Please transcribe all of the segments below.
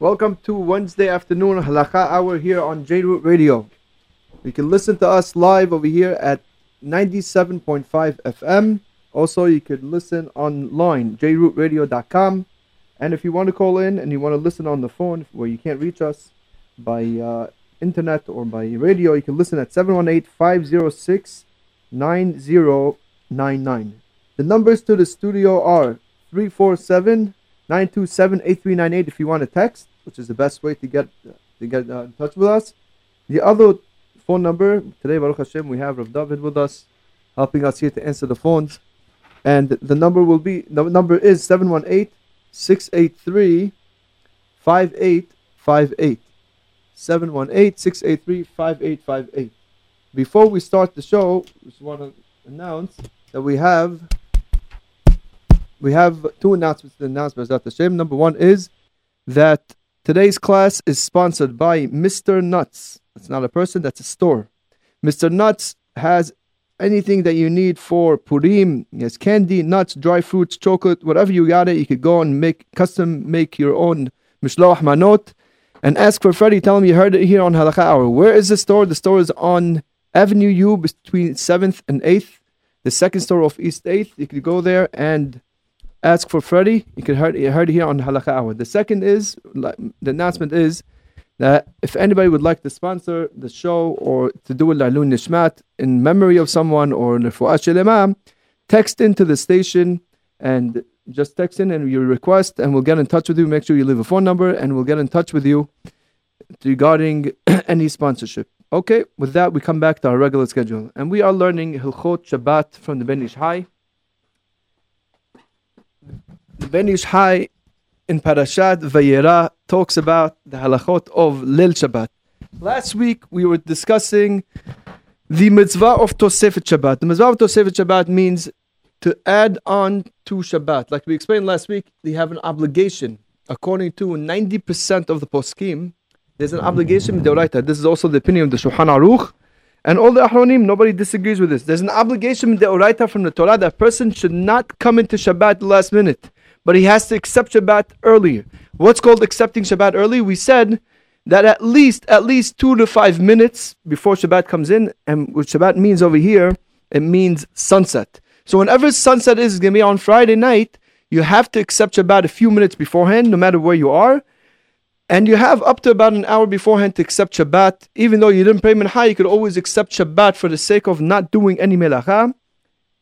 Welcome to Wednesday afternoon Halakha hour here on J Root Radio. You can listen to us live over here at 97.5 FM. Also, you could listen online, jrootradio.com. And if you want to call in and you want to listen on the phone where you can't reach us by uh, internet or by radio, you can listen at 718 506 9099. The numbers to the studio are 347 927 8398 if you want to text, which is the best way to get to get uh, in touch with us. The other phone number, today, Baruch Hashem, we have Rav David with us, helping us here to answer the phones. And the number will be, the number is 718 683 5858. 718 683 5858. Before we start the show, we just want to announce that we have we have two announcements to announce Bezat Hashem. Number one is that today's class is sponsored by Mr. Nuts. It's not a person, that's a store. Mr. Nuts has anything that you need for Purim. He has candy, nuts, dry fruits, chocolate, whatever you got it. You could go and make custom make your own Mishloach Manot and ask for Freddie. Tell him you heard it here on Halakha Hour. Where is the store? The store is on Avenue U between 7th and 8th, the second store of East 8th. You could go there and ask for Freddie. You can heard, you heard here on Halakha Hour. The second is, the announcement is that if anybody would like to sponsor the show or to do a La'lun Nishmat in memory of someone or Nefu'at Imam, text into the station and just text in and your request and we'll get in touch with you. Make sure you leave a phone number and we'll get in touch with you regarding any sponsorship. Okay, with that we come back to our regular schedule. And we are learning Hilchot Shabbat from the Ben Ish Hai. The Ben Ish Hai in Parashat Vayera talks about the halachot of Leil Shabbat. Last week we were discussing the mitzvah of Tosefet Shabbat. The mitzvah of Tosefet Shabbat means to add on to Shabbat. Like we explained last week, they have an obligation. According to 90% of the poskim, there's an obligation Deoraita. This is also the opinion of the Shulchan Aruch. And all the Ahronim, nobody disagrees with this. There's an obligation Deoraita from the Torah that a person should not come into Shabbat last minute, but he has to accept Shabbat earlier. What's called accepting Shabbat early? We said that at least at least two to five minutes before Shabbat comes in, and what Shabbat means over here, it means sunset. So whenever sunset is going to be on Friday night, you have to accept Shabbat a few minutes beforehand, no matter where you are. And you have up to about an hour beforehand to accept Shabbat. Even though you didn't pray Mincha, you could always accept Shabbat for the sake of not doing any Melacha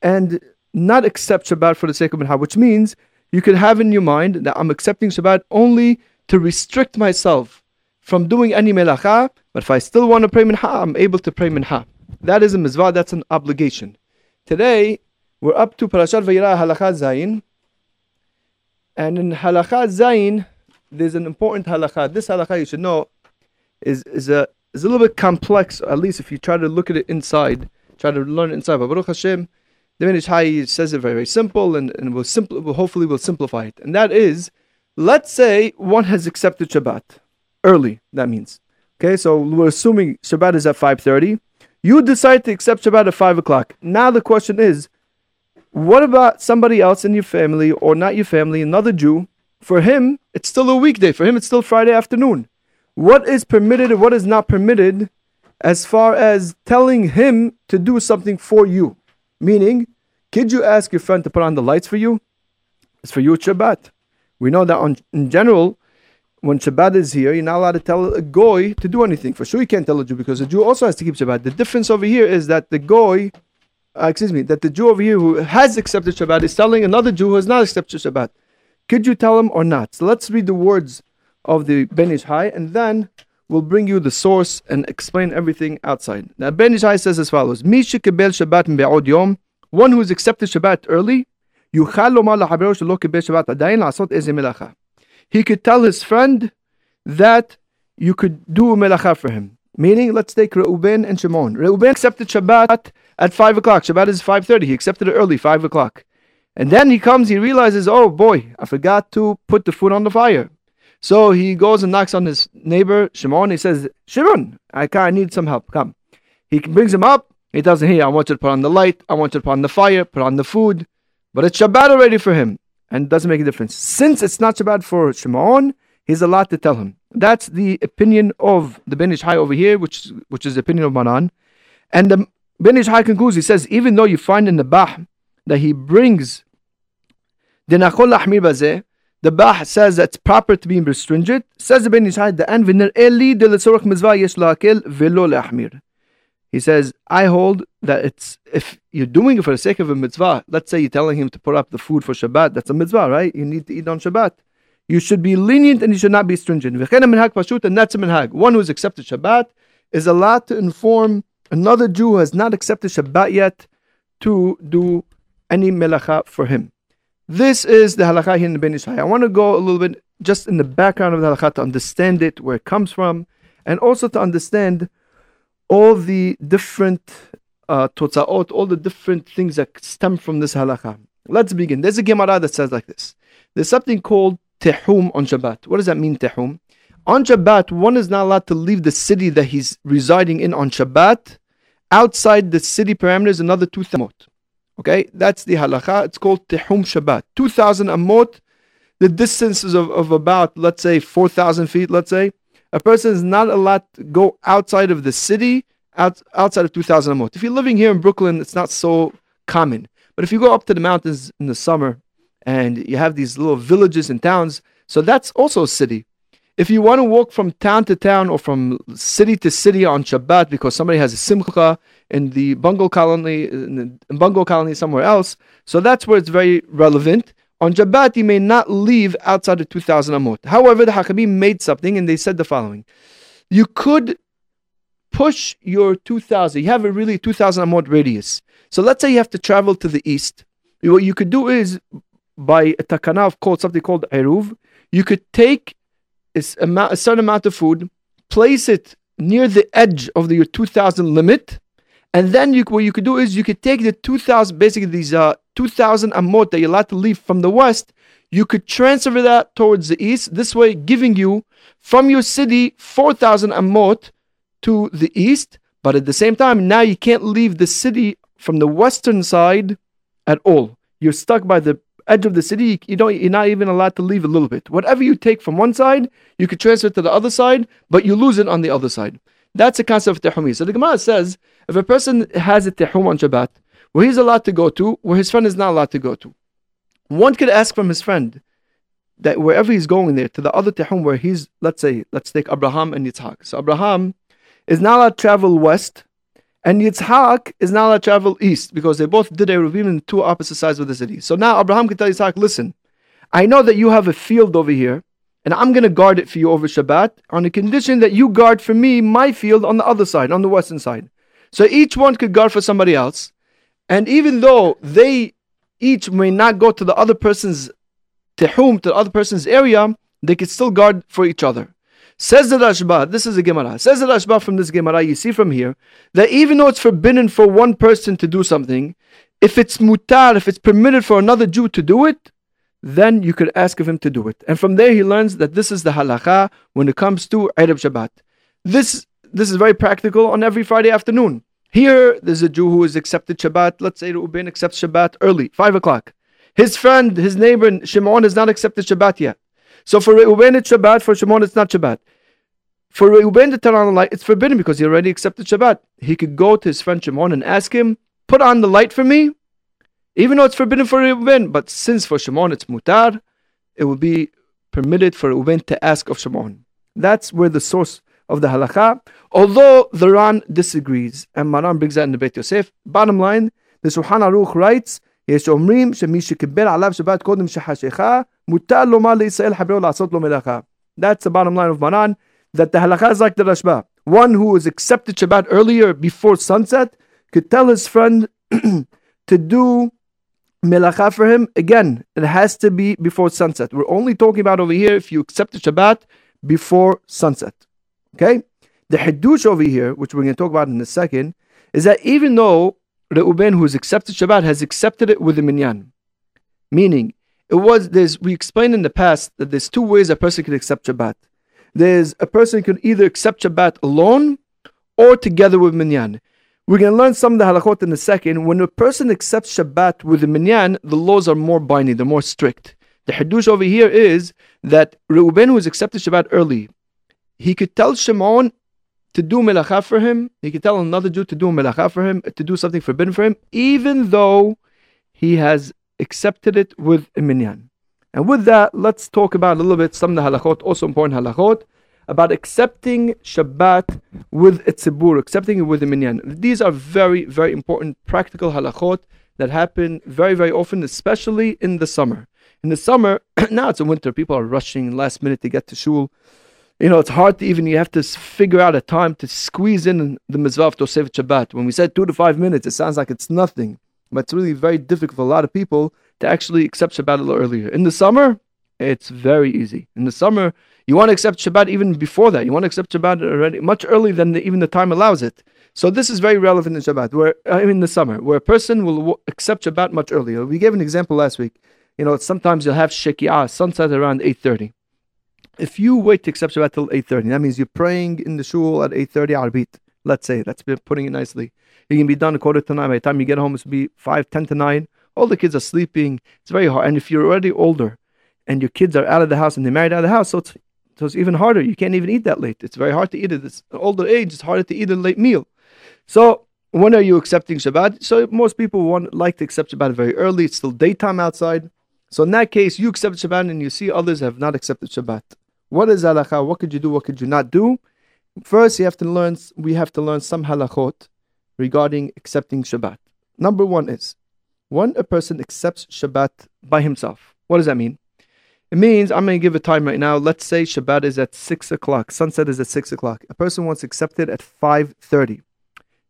and not accept Shabbat for the sake of Mincha, which means you could have in your mind that I'm accepting Shabbat only to restrict myself from doing any Melacha, but if I still want to pray Mincha, I'm able to pray Mincha. That is a mitzvah, that's an obligation. Today, we're up to Parashat Vayera Halakha Zayin. And in Halakha Zayin, there's an important halakha. This halakha you should know is is a is a little bit complex, at least if you try to look at it inside, try to learn it inside. But Baruch Hashem, the Minish says it very, very simple and, and will will hopefully will simplify it. And that is, let's say one has accepted Shabbat early, that means. Okay, so we're assuming Shabbat is at 5.30. You decide to accept Shabbat at 5 o'clock. Now the question is, what about somebody else in your family or not your family, another Jew? For him, it's still a weekday. For him, it's still Friday afternoon. What is permitted and what is not permitted as far as telling him to do something for you? Meaning, could you ask your friend to put on the lights for you? It's for you Shabbat. We know that on, in general, when Shabbat is here, you're not allowed to tell a goy to do anything. For sure, you can't tell a Jew because a Jew also has to keep Shabbat. The difference over here is that the goy uh, excuse me, that the Jew over here who has accepted Shabbat is telling another Jew who has not accepted Shabbat. Could you tell him or not? So let's read the words of the Ben Ish Hai and then we'll bring you the source and explain everything outside. Now Ben Ish Hai says as follows: Misha kebel Shabbat be'od yom, one who has accepted Shabbat early, he could tell his friend that you could do a melacha for him. Meaning, let's take Reuben and Shimon. Reuben accepted Shabbat at 5 o'clock. Shabbat is 5.30. He accepted it early, 5 o'clock. And then he comes, he realizes, oh boy, I forgot to put the food on the fire. So he goes and knocks on his neighbor, Shimon. He says, Shimon, I, I need some help. Come. He brings him up. He tells him, hey, I want you to put on the light. I want you to put on the fire, put on the food. But it's Shabbat already for him. And it doesn't make a difference. Since it's not Shabbat for Shimon, He's allowed to tell him. That's the opinion of the Ben Ish Hai over here, which which is the opinion of Maran. And the Ben Ish Hai concludes, he says, even though you find in the Bah that he brings the Lahmir Bah says that it's proper to be restringent. Says the Ben Ish Hai, the an eli de lesorach mizvah yesh velo le'ahmir. He says, I hold that it's if you're doing it for the sake of a mitzvah, let's say you're telling him to put up the food for Shabbat, that's a mitzvah, right? You need to eat on Shabbat. You should be lenient and you should not be stringent. And that's a minhag. One who has accepted Shabbat is allowed to inform another Jew who has not accepted Shabbat yet to do any melacha for him. This is the halakha here in the Ben Ish Hai. I want to go a little bit just in the background of the halakha to understand it, where it comes from, and also to understand all the different uh, totzaot, all the different things that stem from this halakha. Let's begin. There's a Gemara that says like this. There's something called tehum on Shabbat. What does that mean, tehum? On Shabbat, one is not allowed to leave the city that he's residing in on Shabbat. Outside the city parameters, another two amot. Okay, that's the halakha. It's called tehum Shabbat. 2,000 amot. The distance is of, of about, let's say, 4,000 feet, let's say a person is not allowed to go outside of the city, out, outside of 2,000 amot. If you're living here in Brooklyn, it's not so common. But if you go up to the mountains in the summer and you have these little villages and towns, so that's also a city. If you want to walk from town to town or from city to city on Shabbat because somebody has a simcha in the bungalow colony, in bungalow colony somewhere else, so that's where it's very relevant. On Shabbat, you may not leave outside of 2,000 amot. However, the Hakamim made something and they said the following. You could push your 2,000, you have a really 2,000 amot radius. So let's say you have to travel to the east. What you could do is, by a takana of called something called eruv, you could take a, certain amount of food, place it near the edge of the, your 2,000 limit, and then you, what you could do is you could take the 2,000, basically these uh, 2,000 amot that you're allowed to leave from the west, you could transfer that towards the east, this way giving you from your city 4,000 amot to the east, but at the same time, now you can't leave the city from the western side at all. You're stuck by the edge of the city. You don't, you're not even allowed to leave a little bit. Whatever you take from one side, you could transfer to the other side, but you lose it on the other side. That's the concept of tehumi. So the Gemara says, if a person has a tehum on Shabbat, where he's allowed to go to, where his friend is not allowed to go to. One could ask from his friend that wherever he's going there, to the other tehum where he's, let's say, let's take Abraham and Yitzhak. So Abraham is not allowed to travel west, and Yitzhak is not allowed to travel east because they both did a reveal in two opposite sides of the city. So now Abraham can tell Yitzhak, listen, I know that you have a field over here, and I'm going to guard it for you over Shabbat on the condition that you guard for me my field on the other side, on the western side. So each one could guard for somebody else. And even though they each may not go to the other person's tehum, to the other person's area, they could still guard for each other. Says the Rashba, this is a Gemara. Says the Rashba from this Gemara, you see from here, that even though it's forbidden for one person to do something, if it's mutar, if it's permitted for another Jew to do it, then you could ask of him to do it. And from there he learns that this is the halakha when it comes to Erev Shabbat. This, this is very practical on every Friday afternoon. Here, there's a Jew who has accepted Shabbat. Let's say Reuben accepts Shabbat early, 5 o'clock. His friend, his neighbor, Shimon, has not accepted Shabbat yet. So for Reuben, it's Shabbat. For Shimon, it's not Shabbat. For Reuben to turn on the light, it's forbidden because he already accepted Shabbat. He could go to his friend Shimon and ask him, put on the light for me, even though it's forbidden for Reuben. But since for Shimon it's mutar, it will be permitted for Reuben to ask of Shimon. That's where the source of the halakha. Although the Ran disagrees, and Maran brings that in the Beit Yosef. Bottom line, the Shulchan Aruch writes, יש אומרים שמי שקיבל עליו שבת קודם שחשיכה, מותר לומר לישראל חברו לעשות לו מלאכה. That's the bottom line of Maran, that the halakha is like the Rashba. One who has accepted Shabbat earlier before sunset could tell his friend to do melacha for him. Again, it has to be before sunset. We're only talking about over here if you accept the Shabbat before sunset. Okay? The Hiddush over here, which we're going to talk about in a second, is that even though Reuben, who has accepted Shabbat, has accepted it with a minyan, meaning it was there's we explained in the past that there's two ways a person can accept Shabbat. There's a person can either accept Shabbat alone or together with minyan. We're going to learn some of the halachot in a second. When a person accepts Shabbat with a minyan, the laws are more binding, they're more strict. The Hiddush over here is that Reuben was accepted Shabbat early. He could tell Shimon to do melacha for him. He could tell another Jew to do melacha for him, to do something forbidden for him, even though he has accepted it with a minyan. And with that, let's talk about a little bit some of the halachot, also important halachot, about accepting Shabbat with a tzibur, accepting it with a minyan. These are very, very important practical halachot that happen very, very often, especially in the summer. In the summer, now it's in winter, people are rushing last minute to get to shul. You know, it's hard to even, you have to figure out a time to squeeze in the mitzvah of Tosefet Shabbat. When we said two to five minutes, it sounds like it's nothing, but it's really very difficult for a lot of people to actually accept Shabbat a little earlier. In the summer, it's very easy. In the summer, you want to accept Shabbat even before that. You want to accept Shabbat already much earlier than the, even the time allows it. So this is very relevant in Shabbat, where in the summer, where a person will w- accept Shabbat much earlier. We gave an example last week. You know, sometimes you'll have Shekiah, sunset around 8.30. If you wait to accept Shabbat till 8.30, that means you're praying in the shul at 8.30 Arbit. Let's say, that's putting it nicely. You can be done a quarter to nine. By the time you get home, it's be 5, 10 to 9 all the kids are sleeping. It's very hard. And if you're already older and your kids are out of the house and they're married out of the house, so it's, so it's even harder. You can't even eat that late. It's very hard to eat it. It's older age, it's harder to eat a late meal. So when are you accepting Shabbat? So most people want like to accept Shabbat very early. It's still daytime outside. So in that case, you accept Shabbat and you see others have not accepted Shabbat. What is halakha? What could you do? What could you not do? First, you have to learn. We have to learn some halachot regarding accepting Shabbat. Number one is when a person accepts Shabbat by himself. What does that mean? It means I'm going to give a time right now. Let's say Shabbat is at six o'clock. Sunset is at six o'clock. A person wants to accept it at five thirty.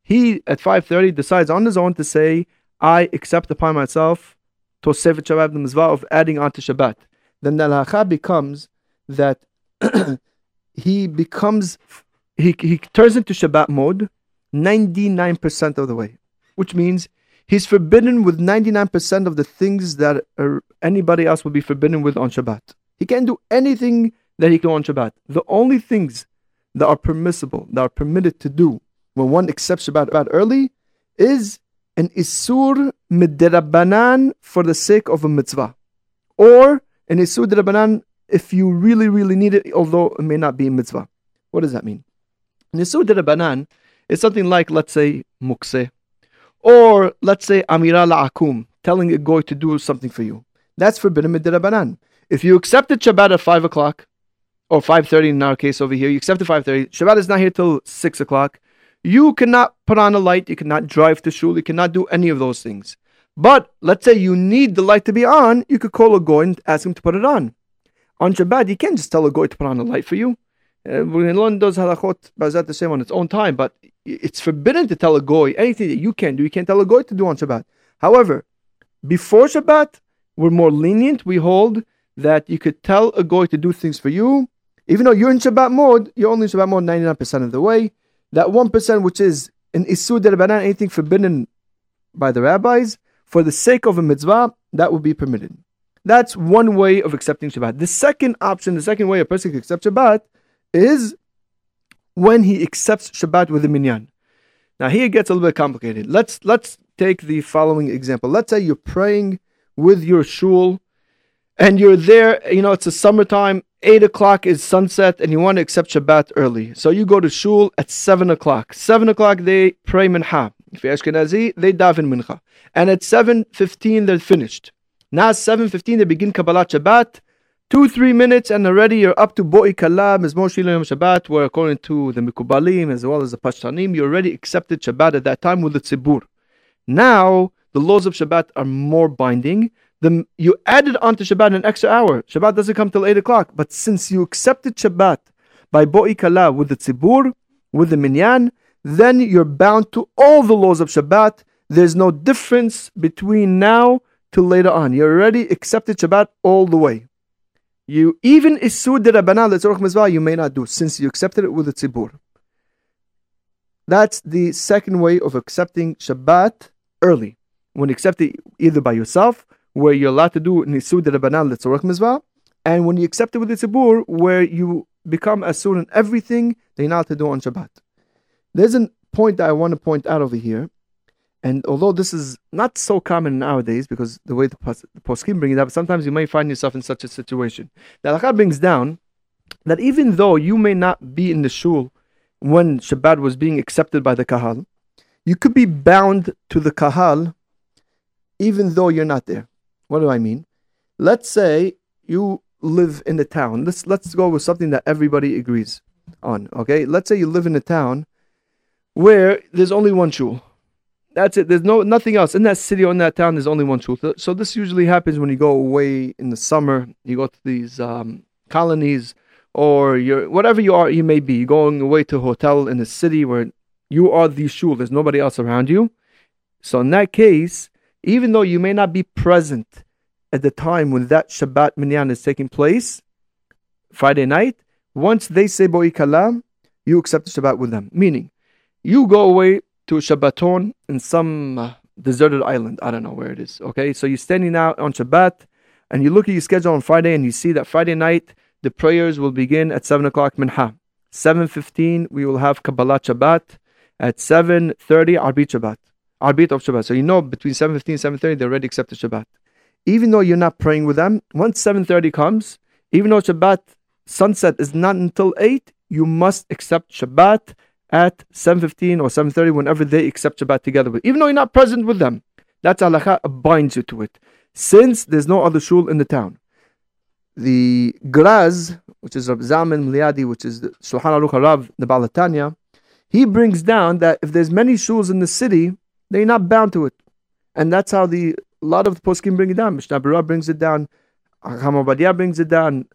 He at five thirty decides on his own to say, "I accept upon myself Tosefet Shabbat the Mizvah of adding on to Shabbat." Then the halacha becomes that he becomes he he turns into Shabbat mode ninety nine percent of the way, which means He's forbidden with 99% of the things that uh, anybody else would be forbidden with on Shabbat. He can't do anything that he can on Shabbat. The only things that are permissible, that are permitted to do when one accepts Shabbat early is an Isur Midrabanan for the sake of a mitzvah. Or an Isur Midrabanan if you really, really need it, although it may not be a mitzvah. What does that mean? An Isur Midrabanan is something like, let's say, Muktzeh or let's say Amira la'akum, telling a goy to do something for you. That's forbidden midrabanan. If you accepted Shabbat at 5 o'clock, or 5.30 in our case over here, you accepted 5.30, Shabbat is not here till 6 o'clock, you cannot put on a light, you cannot drive to shul, you cannot do any of those things. But let's say you need the light to be on, you could call a goy and ask him to put it on. On Shabbat, you can't just tell a goy to put on a light for you. Uh, going to learn those halachot, Bazat the same on its own time, but it's forbidden to tell a goy anything that you can do. You can't tell a goy to do on Shabbat. However, before Shabbat, we're more lenient. We hold that you could tell a goy to do things for you, even though you're in Shabbat mode. You're only in Shabbat mode 99% of the way. That one percent, which is an isur derabanan, anything forbidden by the rabbis, for the sake of a mitzvah, that would be permitted. That's one way of accepting Shabbat. The second option, the second way a person can accept Shabbat is when he accepts Shabbat with the minyan. Now here it gets a little bit complicated. Let's let's take the following example. Let's say you're praying with your shul and you're there, you know, it's a summertime, eight o'clock is sunset, and you want to accept Shabbat early. So you go to shul at seven o'clock. Seven o'clock they pray mincha. If you're Ashkenazi, they daven mincha. And at 7.15 they're finished. Now 7.15 they begin Kabbalat Shabbat Two, three minutes, and already you're up to Bo'i Kalam, Mizmor Shilam Shabbat, where according to the Mikubalim as well as the Pashtanim, you already accepted Shabbat at that time with the Tzibur. Now, the laws of Shabbat are more binding. The, you added onto Shabbat an extra hour. Shabbat doesn't come till 8 o'clock. But since you accepted Shabbat by Bo'i Kala with the Tzibur, with the Minyan, then you're bound to all the laws of Shabbat. There's no difference between now till later on. You already accepted Shabbat all the way. You even isud de rabbanan letzorach mizvah you may not do since you accepted it with the tzibur. That's the second way of accepting Shabbat early. When you accept it either by yourself, where you're allowed to do nisud de rabbanan letzorach mizvah, and when you accept it with the tzibur, where you become asur in everything you're not to do on Shabbat. There's a point that I want to point out over here, And although this is not so common nowadays because the way the, pos- the poskim bring it up, sometimes you may find yourself in such a situation. The halakha brings down that even though you may not be in the shul when Shabbat was being accepted by the kahal, you could be bound to the kahal even though you're not there. What do I mean? Let's say you live in a town. Let's let's go with something that everybody agrees on. Okay, let's say you live in a town where there's only one shul. That's it. There's no nothing else in that city or in that town. There's only one shul. So this usually happens when you go away in the summer. You go to these um, colonies, or you're whatever you are, you may be you're going away to a hotel in a city where you are the shul. There's nobody else around you. So in that case, even though you may not be present at the time when that Shabbat minyan is taking place, Friday night, once they say Boi Kalam, you accept the Shabbat with them. Meaning, you go away to Shabbaton in some uh, deserted island. I don't know where it is. Okay, so you're standing out on Shabbat and you look at your schedule on Friday and you see that Friday night the prayers will begin at 7 o'clock Minha. 7.15 we will have Kabbalah Shabbat. At 7.30 Arbit Shabbat. Arbit of Shabbat. So you know between 7.15 and 7.30 they already accepted Shabbat. Even though you're not praying with them, once 7.30 comes, even though Shabbat sunset is not until 8, you must accept Shabbat at 7.15 or 7.30 whenever they accept Shabbat together with even though you're not present with them. That's halakha binds you to it. Since there's no other shul in the town. The Graz, which is Rab Zalman Mliadi, which is the Shulchan Aruch Harav, the Baal HaTanya, he brings down that if there's many shuls in the city, they're not bound to it. And that's how the a lot of the poskim bring it down. Mishnah Berurah brings it down. Ovadia brings it down.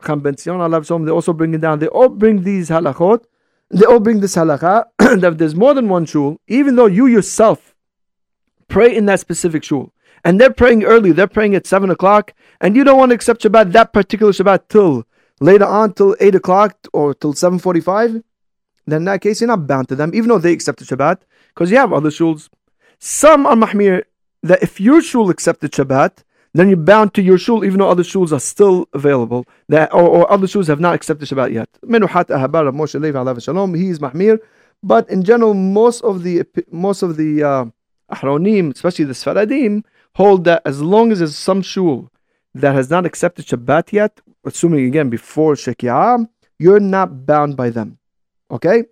Chacham Ben Zion, they also bring it down. They all bring these halachot they all bring this halakha that if there's more than one shul, even though you yourself pray in that specific shul, and they're praying early, they're praying at 7 o'clock, and you don't want to accept Shabbat, that particular Shabbat, till later on, till 8 o'clock or till 7.45, then in that case, you're not bound to them, even though they accept the Shabbat, because you have other shuls. Some are mahmir, that if your shul accepted Shabbat, then you're bound to your shul, even though other shuls are still available, that or, or other shuls have not accepted Shabbat yet. Menuhat Ahabar Moshe Levi Shalom, he is Mahmir, but in general, most of the most of the uh, Ahronim, especially the Sfaradim, hold that as long as there's some shul that has not accepted Shabbat yet, assuming again before Shekiah, you're not bound by them. Okay?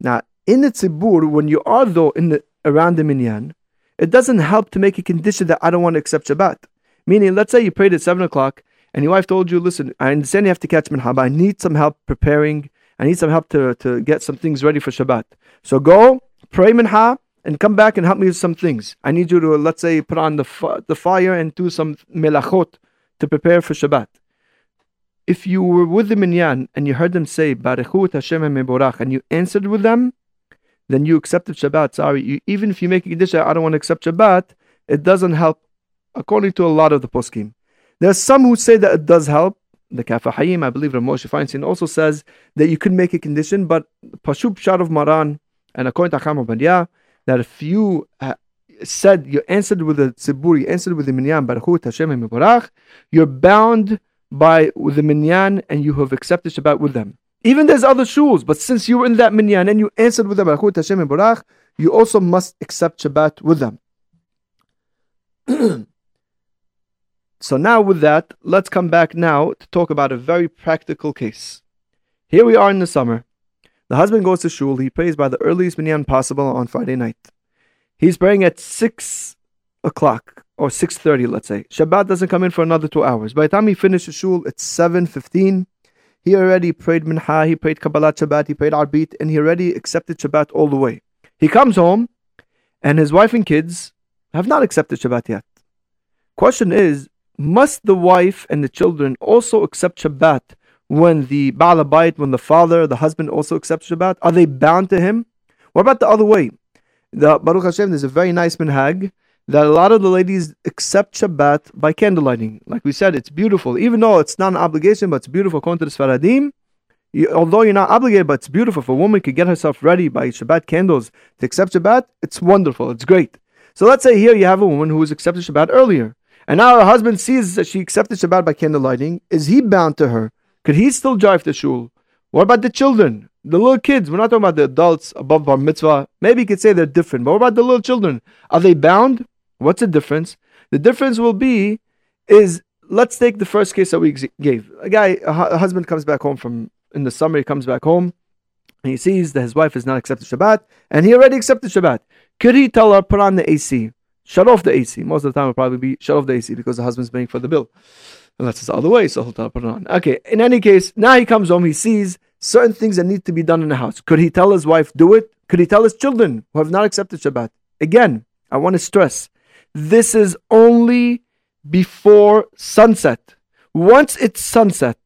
Now, in the Tzibur, when you are though in the around the minyan, it doesn't help to make a condition that I don't want to accept Shabbat. Meaning, let's say you prayed at 7 o'clock and your wife told you, listen, I understand you have to catch minha, but I need some help preparing. I need some help to, to get some things ready for Shabbat. So go, pray minha, and come back and help me with some things. I need you to, let's say, put on the, the fire and do some melachot to prepare for Shabbat. If you were with the minyan and you heard them say, Barechut Hashem meborach, and you answered with them, then you accepted Shabbat. Sorry, you, even if you make a condition, I don't want to accept Shabbat, it doesn't help according to a lot of the poskim. There are some who say that it does help. The Kaf HaHayim, I believe Moshe Feinstein also says that you can make a condition, but Pashub Shar of Maran and according to Chacham Ovadia, that if you uh, said you answered with the tzibur, you answered with the minyan, Baruch you're bound by the minyan and you have accepted Shabbat with them. Even there's other shuls, but since you were in that minyan and you answered with them, Baruch Hashem you also must accept Shabbat with them. So now with that, let's come back now to talk about a very practical case. Here we are in the summer. The husband goes to shul. He prays by the earliest minyan possible on Friday night. He's praying at six o'clock or six thirty, let's say. Shabbat doesn't come in for another two hours. By the time he finishes shul, it's seven fifteen. He already prayed minha, he prayed Kabbalah Shabbat, he prayed Arbit, and he already accepted Shabbat all the way. He comes home, and his wife and kids have not accepted Shabbat yet. Question is, must the wife and the children also accept Shabbat when the Baalabait, when the father, the husband also accepts Shabbat? Are they bound to him? What about the other way? The Baruch Hashem, there's a very nice minhag that a lot of the ladies accept Shabbat by candlelighting. Like we said, it's beautiful. Even though it's not an obligation, but it's beautiful according to the Sfaradim. You, although you're not obligated, but it's beautiful. If a woman could get herself ready by Shabbat candles to accept Shabbat, it's wonderful. It's great. So let's say here you have a woman who has accepted Shabbat earlier. And now her husband sees that she accepted Shabbat by candle lighting. Is he bound to her? Could he still drive to shul? What about the children? The little kids, we're not talking about the adults above bar mitzvah. Maybe you could say they're different, but what about the little children? Are they bound? What's the difference? The difference will be is let's take the first case that we gave. A guy, a, a husband comes back home from in the summer, he comes back home and he sees that his wife has not accepted Shabbat and he already accepted Shabbat. Could he tell her, put on the AC, shut off the AC? Most of the time, it'll probably be shut off the AC because the husband's paying for the bill. And that's the other way, so he'll put it on. Okay, in any case, now he comes home, he sees certain things that need to be done in the house. Could he tell his wife, do it? Could he tell his children who have not accepted Shabbat? Again, I want to stress this is only before sunset. Once it's sunset,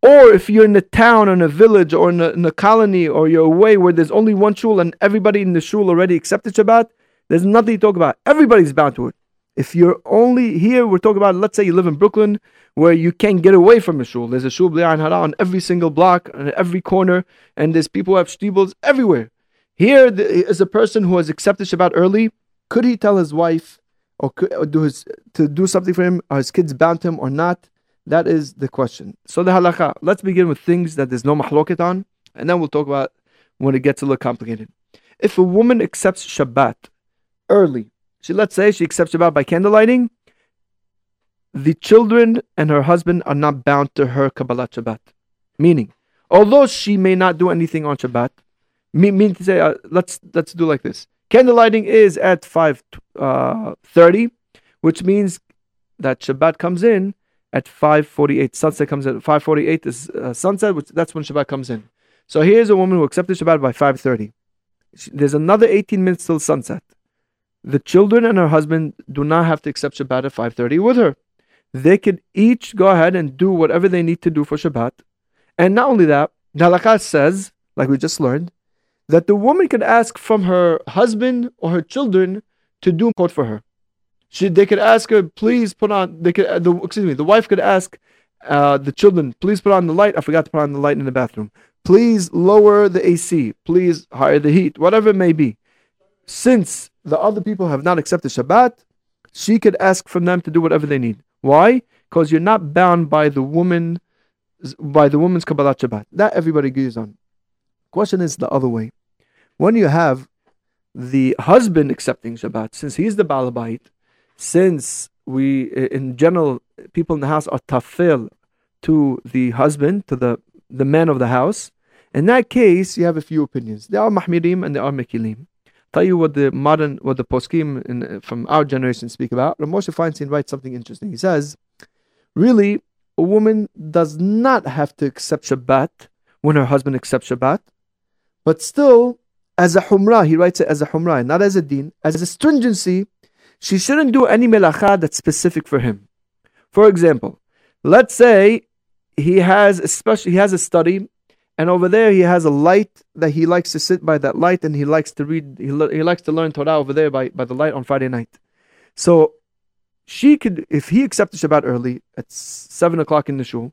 or if you're in a town or in a village or in a, in a, colony or you're away where there's only one shul and everybody in the shul already accepted Shabbat, there's nothing to talk about. Everybody's bound to it. If you're only here, we're talking about, let's say you live in Brooklyn where you can't get away from a shul. There's a shul B'li'an Hara on every single block, on every corner, and there's people who have shtibels everywhere. Here is a person who has accepted Shabbat early. Could he tell his wife or, could, or do his, to do something for him? Are his kids bound to him or not? That is the question. So the halakha. Let's begin with things that there's no mahloket on, and then we'll talk about when it gets a little complicated. If a woman accepts Shabbat early, she let's say she accepts Shabbat by candlelighting, the children and her husband are not bound to her Kabbalah Shabbat. Meaning, although she may not do anything on Shabbat, mean, to say, uh, let's let's do like this. Candlelighting is at five uh, thirty, which means that Shabbat comes in at 5:48. Sunset comes at 5:48 is uh, sunset, which that's when Shabbat comes in. So here's a woman who accepted Shabbat by 5:30. There's another 18 minutes till sunset. The children and her husband do not have to accept Shabbat at 5:30 with her. They could each go ahead and do whatever they need to do for Shabbat. And not only that, the says, like we just learned, that the woman could ask from her husband or her children to do quote for her. She, they could ask her, please put on. They could, the, excuse me, the wife could ask uh, the children, please put on the light. I forgot to put on the light in the bathroom. Please lower the AC. Please higher the heat. Whatever it may be. Since the other people have not accepted Shabbat, she could ask from them to do whatever they need. Why? Because you're not bound by the woman, by the woman's Kabbalah Shabbat. That everybody agrees on. Question is the other way. When you have the husband accepting Shabbat, since he's the Balabait, since we, in general, people in the house are tafil to the husband, to the, the man of the house, in that case, you have a few opinions. There are mahmirim and there are mekilim. Tell you what the modern, what the poskim in, from our generation speak about. Moshe Feinstein writes something interesting. He says, really, a woman does not have to accept Shabbat when her husband accepts Shabbat, but still, as a humrah, he writes it as a humrah, not as a din, as a stringency, she shouldn't do any melacha that's specific for him. For example, let's say he has especially he has a study, and over there he has a light that he likes to sit by that light, and he likes to read. He, he likes to learn Torah over there by, by the light on Friday night. So she could, if he accepted Shabbat early at seven o'clock in the shul,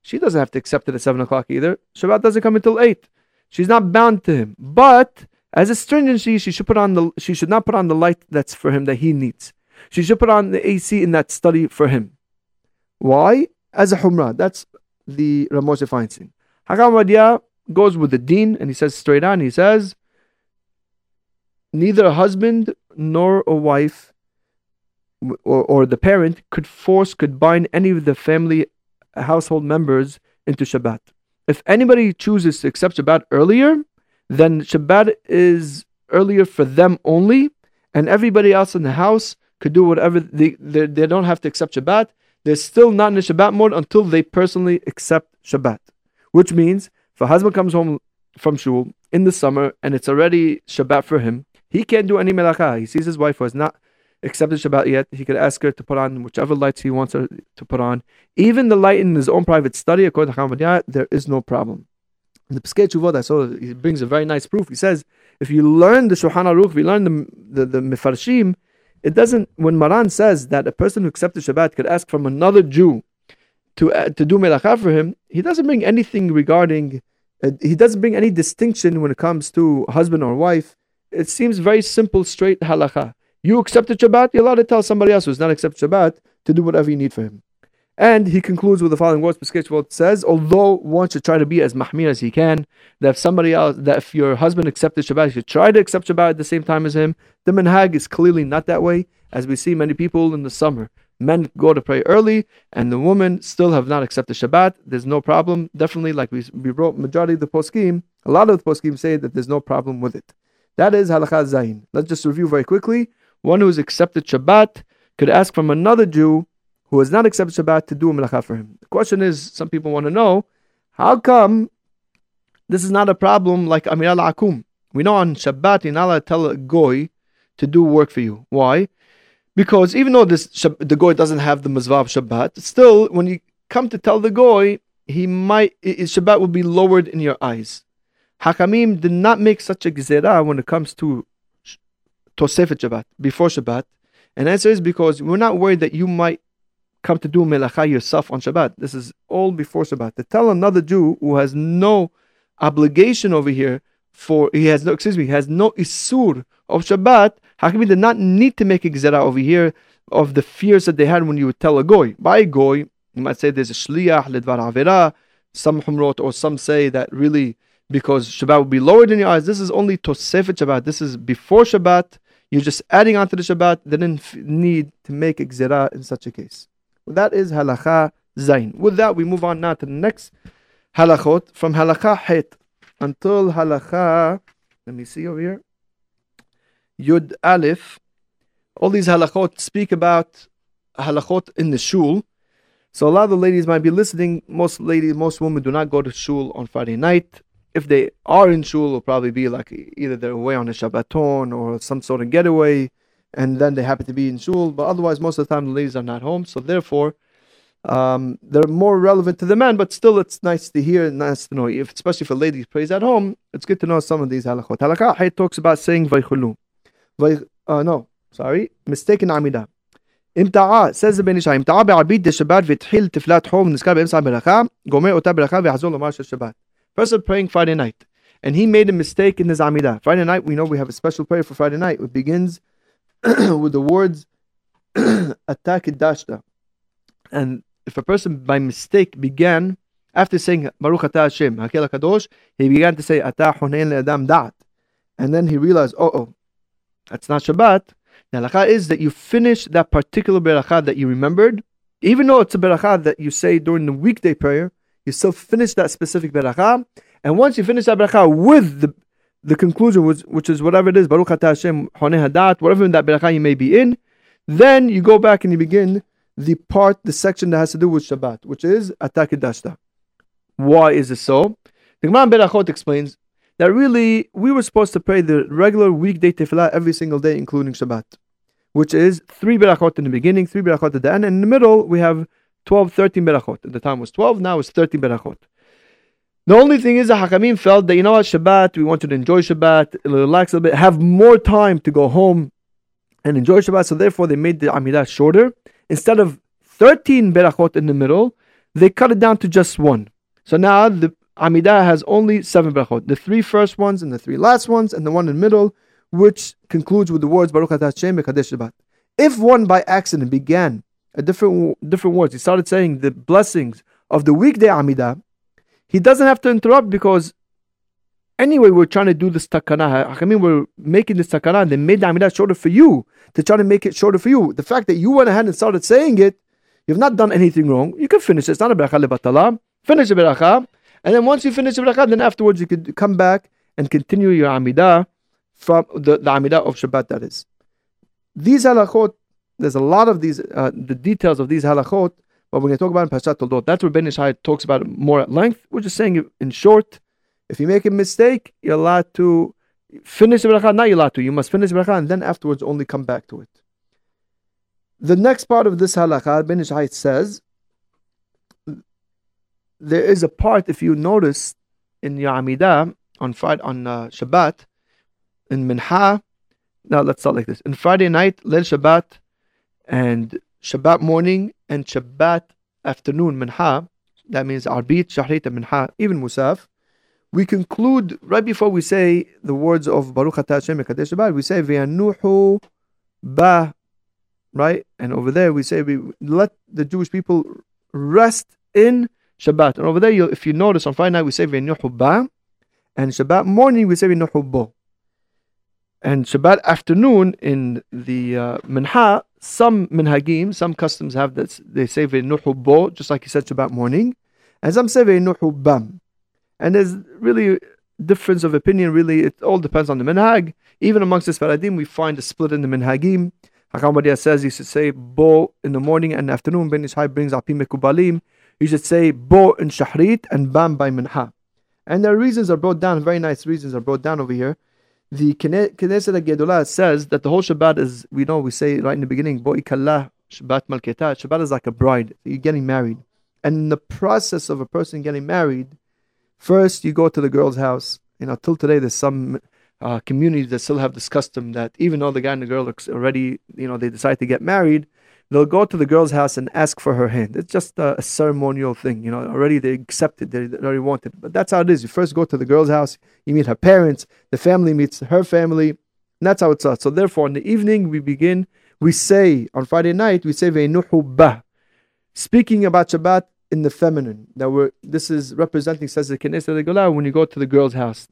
she doesn't have to accept it at seven o'clock either. Shabbat doesn't come until eight. She's not bound to him, but as a stringency, she should put on the she should not put on the light that's for him that he needs. She should put on the AC in that study for him. Why? As a humrah. That's the Ramoshe Feinstein. Hakam Radia goes with the dean and he says straight on, he says, neither a husband nor a wife or, or the parent could force, could bind any of the family household members into Shabbat. If anybody chooses to accept Shabbat earlier, then Shabbat is earlier for them only, and everybody else in the house could do whatever they, they, they don't have to accept Shabbat. They're still not in the Shabbat mode until they personally accept Shabbat. Which means if a husband comes home from shul in the summer and it's already Shabbat for him, he can't do any melacha. He sees his wife who has not accepted Shabbat yet. He could ask her to put on whichever lights he wants her to put on. Even the light in his own private study, according to Hamad there is no problem. The Peskei Teshuvot, I saw he brings a very nice proof. He says, if you learn the Shulchan Aruch, if you learn the, the, the Mefarshim, it doesn't, when Maran says that a person who accepted Shabbat could ask from another Jew to, uh, to do Melacha for him, he doesn't bring anything regarding, uh, he doesn't bring any distinction when it comes to husband or wife. It seems very simple, straight halacha. You accept accepted Shabbat, you're allowed to tell somebody else who's not accepted Shabbat to do whatever you need for him. And he concludes with the following words. It says, although one should try to be as mahmir as he can, that if somebody else, that if your husband accepted Shabbat, you should try to accept Shabbat at the same time as him. The minhag is clearly not that way, as we see many people in the summer. Men go to pray early, and the women still have not accepted Shabbat. There's no problem. Definitely, like we, we wrote, majority of the poskim, a lot of the poskim say that there's no problem with it. That is halakha zayin. Let's just review very quickly. One who has accepted Shabbat could ask from another Jew who has not accepted Shabbat to do a melacha for him. The question is, some people want to know, how come this is not a problem like Amira la'akum? We know on Shabbat you're not allowed to tell a goy to do work for you. Why? Because even though this the goy doesn't have the mitzvah of Shabbat, still when you come to tell the goy, he might Shabbat will be lowered in your eyes. Hakamim did not make such a gezerah when it comes to Tosefet Shabbat before Shabbat, and answer is because we're not worried that you might come to do melacha yourself on Shabbat. This is all before Shabbat. To tell another Jew who has no obligation over here for he has no excuse me, he has no isur of Shabbat, he did not need to make a gezerah over here of the fears that they had when you would tell a goy? By a goy, you might say there's a shliach ledvar avera. Some humrot or some say that really because Shabbat will be lowered in your eyes. This is only Tosefet Shabbat. This is before Shabbat. You're just adding on to the Shabbat. They didn't need to make a gezerah in such a case. That is halacha zain. With that, we move on now to the next halachot from halacha het until halacha. Let me see over here. Yud Aleph. All these halachot speak about halachot in the shul. So a lot of the ladies might be listening. Most ladies, most women do not go to shul on Friday night. If they are in shul, it'll probably be like either they're away on a Shabbaton or some sort of getaway and then they happen to be in shul. But otherwise, most of the time, the ladies are not home. So therefore, um, they're more relevant to the men. But still, it's nice to hear and nice to know. If, especially if a lady prays at home, it's good to know some of these halachot. Halakha talks about saying vaychulu. Uh, no, sorry, mistaken Amida. امتعاء says the Ben Ish Hai امتعاء بعبيد الشبات في تحيل تفلات حوم نسكار بإمسع برخاء قومي أوتا برخاء ويحزون لمارش الشبات person praying Friday night. And he made a mistake in his Amida. Friday night we know we have a special prayer for Friday night. It begins with the words Atah Kidashta. And if a person by mistake began after saying Baruch Ata Hashem Hakel HaKadosh he began to say Ata Hunayn Adam Da'at. And then he realized oh oh that's not Shabbat. The halakha is that you finish that particular beracha that you remembered, even though it's a beracha that you say during the weekday prayer, you still finish that specific beracha. And once you finish that beracha with the the conclusion was, which is whatever it is, Baruch Atah Hashem, Honeh Hadat, whatever in that beracha you may be in, then you go back and you begin the part, the section that has to do with Shabbat, which is Atakidashta. Why is it so? The Gemara Berachot explains that really we were supposed to pray the regular weekday tefillah every single day, including Shabbat, which is three berachot in the beginning, three berachot at the end, and in the middle we have 12, 13 berachot. The time was 12, now it's 13 berachot. The only thing is, the Hakamim felt that, you know what, Shabbat, we wanted to enjoy Shabbat, relax a little bit, have more time to go home and enjoy Shabbat. So therefore, they made the Amidah shorter. Instead of 13 berachot in the middle, they cut it down to just one. So now the Amidah has only seven berachot. The three first ones and the three last ones, and the one in the middle, which concludes with the words Baruch Atah Hashem Shabbat. If one by accident began a different different words, he started saying the blessings of the weekday Amidah, he doesn't have to interrupt because anyway, we're trying to do this takana. I mean, we're making this takana and they made the Amidah shorter for you to try to make it shorter for you. The fact that you went ahead and started saying it, you've not done anything wrong. You can finish it. It's not a bracha lebatala. Finish the bracha. And then once you finish the then afterwards you could come back and continue your Amidah from the, the Amidah of Shabbat, that is. These halachot, there's a lot of these, uh, the details of these halachot but when you talk about in Parashat Toldot, that's where Ben Ish Hai talks about it more at length. We're just saying in short, if you make a mistake, you're allowed to finish the bracha. Not you're allowed to. You must finish the bracha and then afterwards only come back to it. The next part of this halakha, Ben Ish Hai says, there is a part, if you notice, in your on Friday on uh, Shabbat, in Minha. Now let's start like this: in Friday night, Leil Shabbat, and Shabbat morning and Shabbat afternoon, Minha, that means Arbit, Shahrit, and Minha, even Musaf, we conclude right before we say the words of Baruch Atah Hashem Shabbat, we say V'yanuhu ba, right? And over there we say we let the Jewish people rest in Shabbat. And over there, you, if you notice, on Friday night we say Ve'nuhu and Shabbat morning we say Ve'nuhu And Shabbat afternoon in the uh, Minha, some minhagim, some customs have that they say Ve'nuhu just like he said Shabbat morning. And some say bam. And there's really difference of opinion, really, it all depends on the minhag. Even amongst the Sfaradim, we find a split in the minhagim. Hakam says he should say bo in the morning and afternoon. Ben Ish Hai brings Apim Mekubalim. You should say bo in Shahrit and bam by minha. And their reasons are brought down, very nice reasons are brought down over here. The Knesset Gedolah says that the whole Shabbat is, we know, we say right in the beginning, bo ikallah Shabbat malketat. Shabbat is like a bride. You're getting married. And in the process of a person getting married, First, you go to the girl's house. You know, till today, there's some uh, communities that still have this custom that even though the guy and the girl are already, you know, they decide to get married, they'll go to the girl's house and ask for her hand. It's just a, ceremonial thing, you know. Already they accept it, they, they already want it. But that's how it is. You first go to the girl's house, you meet her parents, the family meets her family, and that's how it's starts. So therefore, in the evening, we begin. We say on Friday night, we say Veinuhu Bah. Speaking about Shabbat, in the feminine. That we're this is representing says the Knesset Gedolah when you go to the girl's house.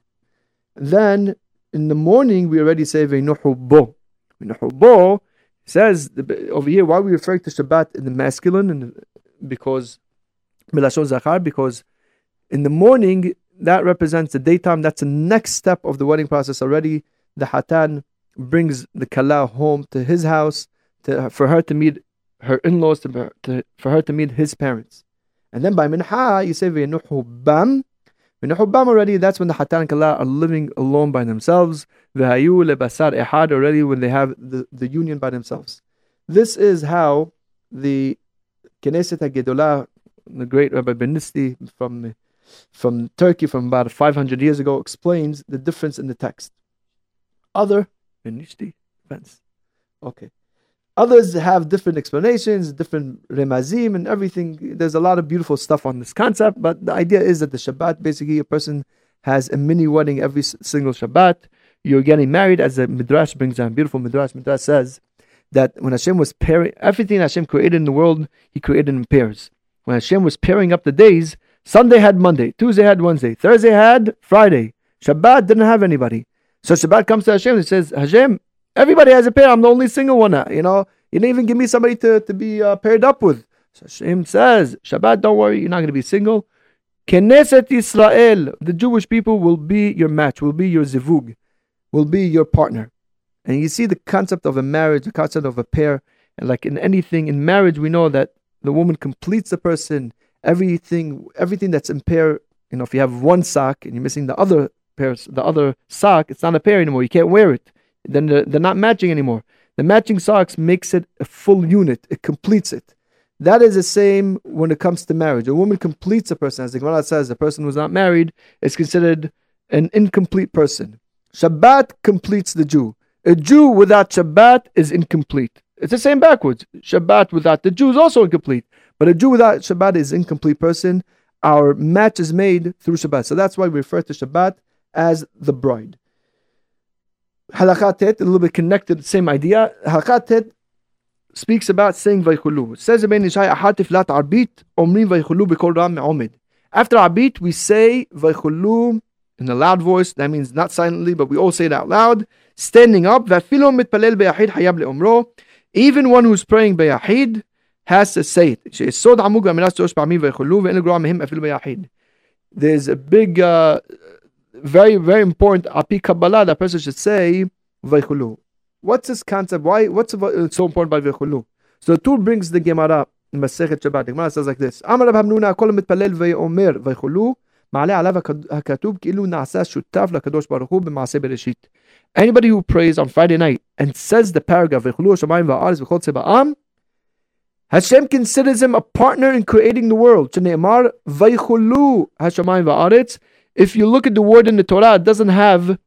Then in the morning we already say Veinuhu bo. bo says over here why we refer to Shabbat in the masculine and because Milashon Zachar because in the morning that represents the daytime. That's the next step of the wedding process already. The Hatan brings the Kala home to his house to, for her to meet her in-laws to, to, for her to meet his parents. And then by minha, you say bam. Bam already, that's when the hatan kala are living alone by themselves. The V'hayu lebasar ehad already when they have the, the union by themselves. This is how the Knesset HaGedolah, the great Rabbi Benisti from, from Turkey from about 500 years ago, explains the difference in the text. Other Benisti events. Okay. Others have different explanations, different remazim and everything. There's a lot of beautiful stuff on this concept, but the idea is that the Shabbat, basically, a person has a mini wedding every single Shabbat. You're getting married, as the Midrash brings down, beautiful Midrash. Midrash says that when Hashem was pairing, everything Hashem created in the world, He created in pairs. When Hashem was pairing up the days, Sunday had Monday, Tuesday had Wednesday, Thursday had Friday, Shabbat didn't have anybody. So Shabbat comes to Hashem and says, Hashem, Everybody has a pair. I'm the only single one now. You know, you didn't even give me somebody to, to be uh, paired up with. So Hashem says, Shabbat, don't worry, you're not going to be single. Knesset Israel, the Jewish people will be your match, will be your zivug, will be your partner. And you see the concept of a marriage, the concept of a pair. And like in anything, in marriage, we know that the woman completes the person. Everything, everything that's in pair. You know, if you have one sock and you're missing the other pair, the other sock, it's not a pair anymore. You can't wear it then they're, they're not matching anymore. The matching socks makes it a full unit, it completes it. That is the same when it comes to marriage. A woman completes a person. As the Gemara says, a person who's not married is considered an incomplete person. Shabbat completes the Jew. A Jew without Shabbat is incomplete. It's the same backwards. Shabbat without the Jew is also incomplete. But a Jew without Shabbat is an incomplete person. Our match is made through Shabbat. So that's why we refer to Shabbat as the bride halakha tet a little bit connected, same idea. halakha tet speaks about saying Vaykhulu. Says the Ben Ish Hai, Ahatif lat arbit, omrim Vaykhulu bikol ram omid. After arbit, we say Vaykhulu in a loud voice. That means not silently, but we all say it out loud. Standing up, Vafilom mitpalel beyahid hayab le'omro. Even one who's praying beyahid has to say it. There's a big uh, very, very important. Api Kabbalah, that person should say Vaychulu. What's this concept? Why? What's so important by Vaychulu? So the two brings the Gemara in Masechet Shabbat. The Gemara says like this: Amar Rab Hamnuna, כל המתפלל ויאמר ויכולו, מעלה עליו הכתוב כאילו נעשה שותף לקדוש ברוך הוא במעשה בראשית. Anybody who prays on Friday night and says the paragraph ויכולו השמיים והארץ וכל צבעם, Hashem considers him a partner in creating the world. שנאמר ויכולו השמיים והארץ if you look at the word in the Torah, it doesn't have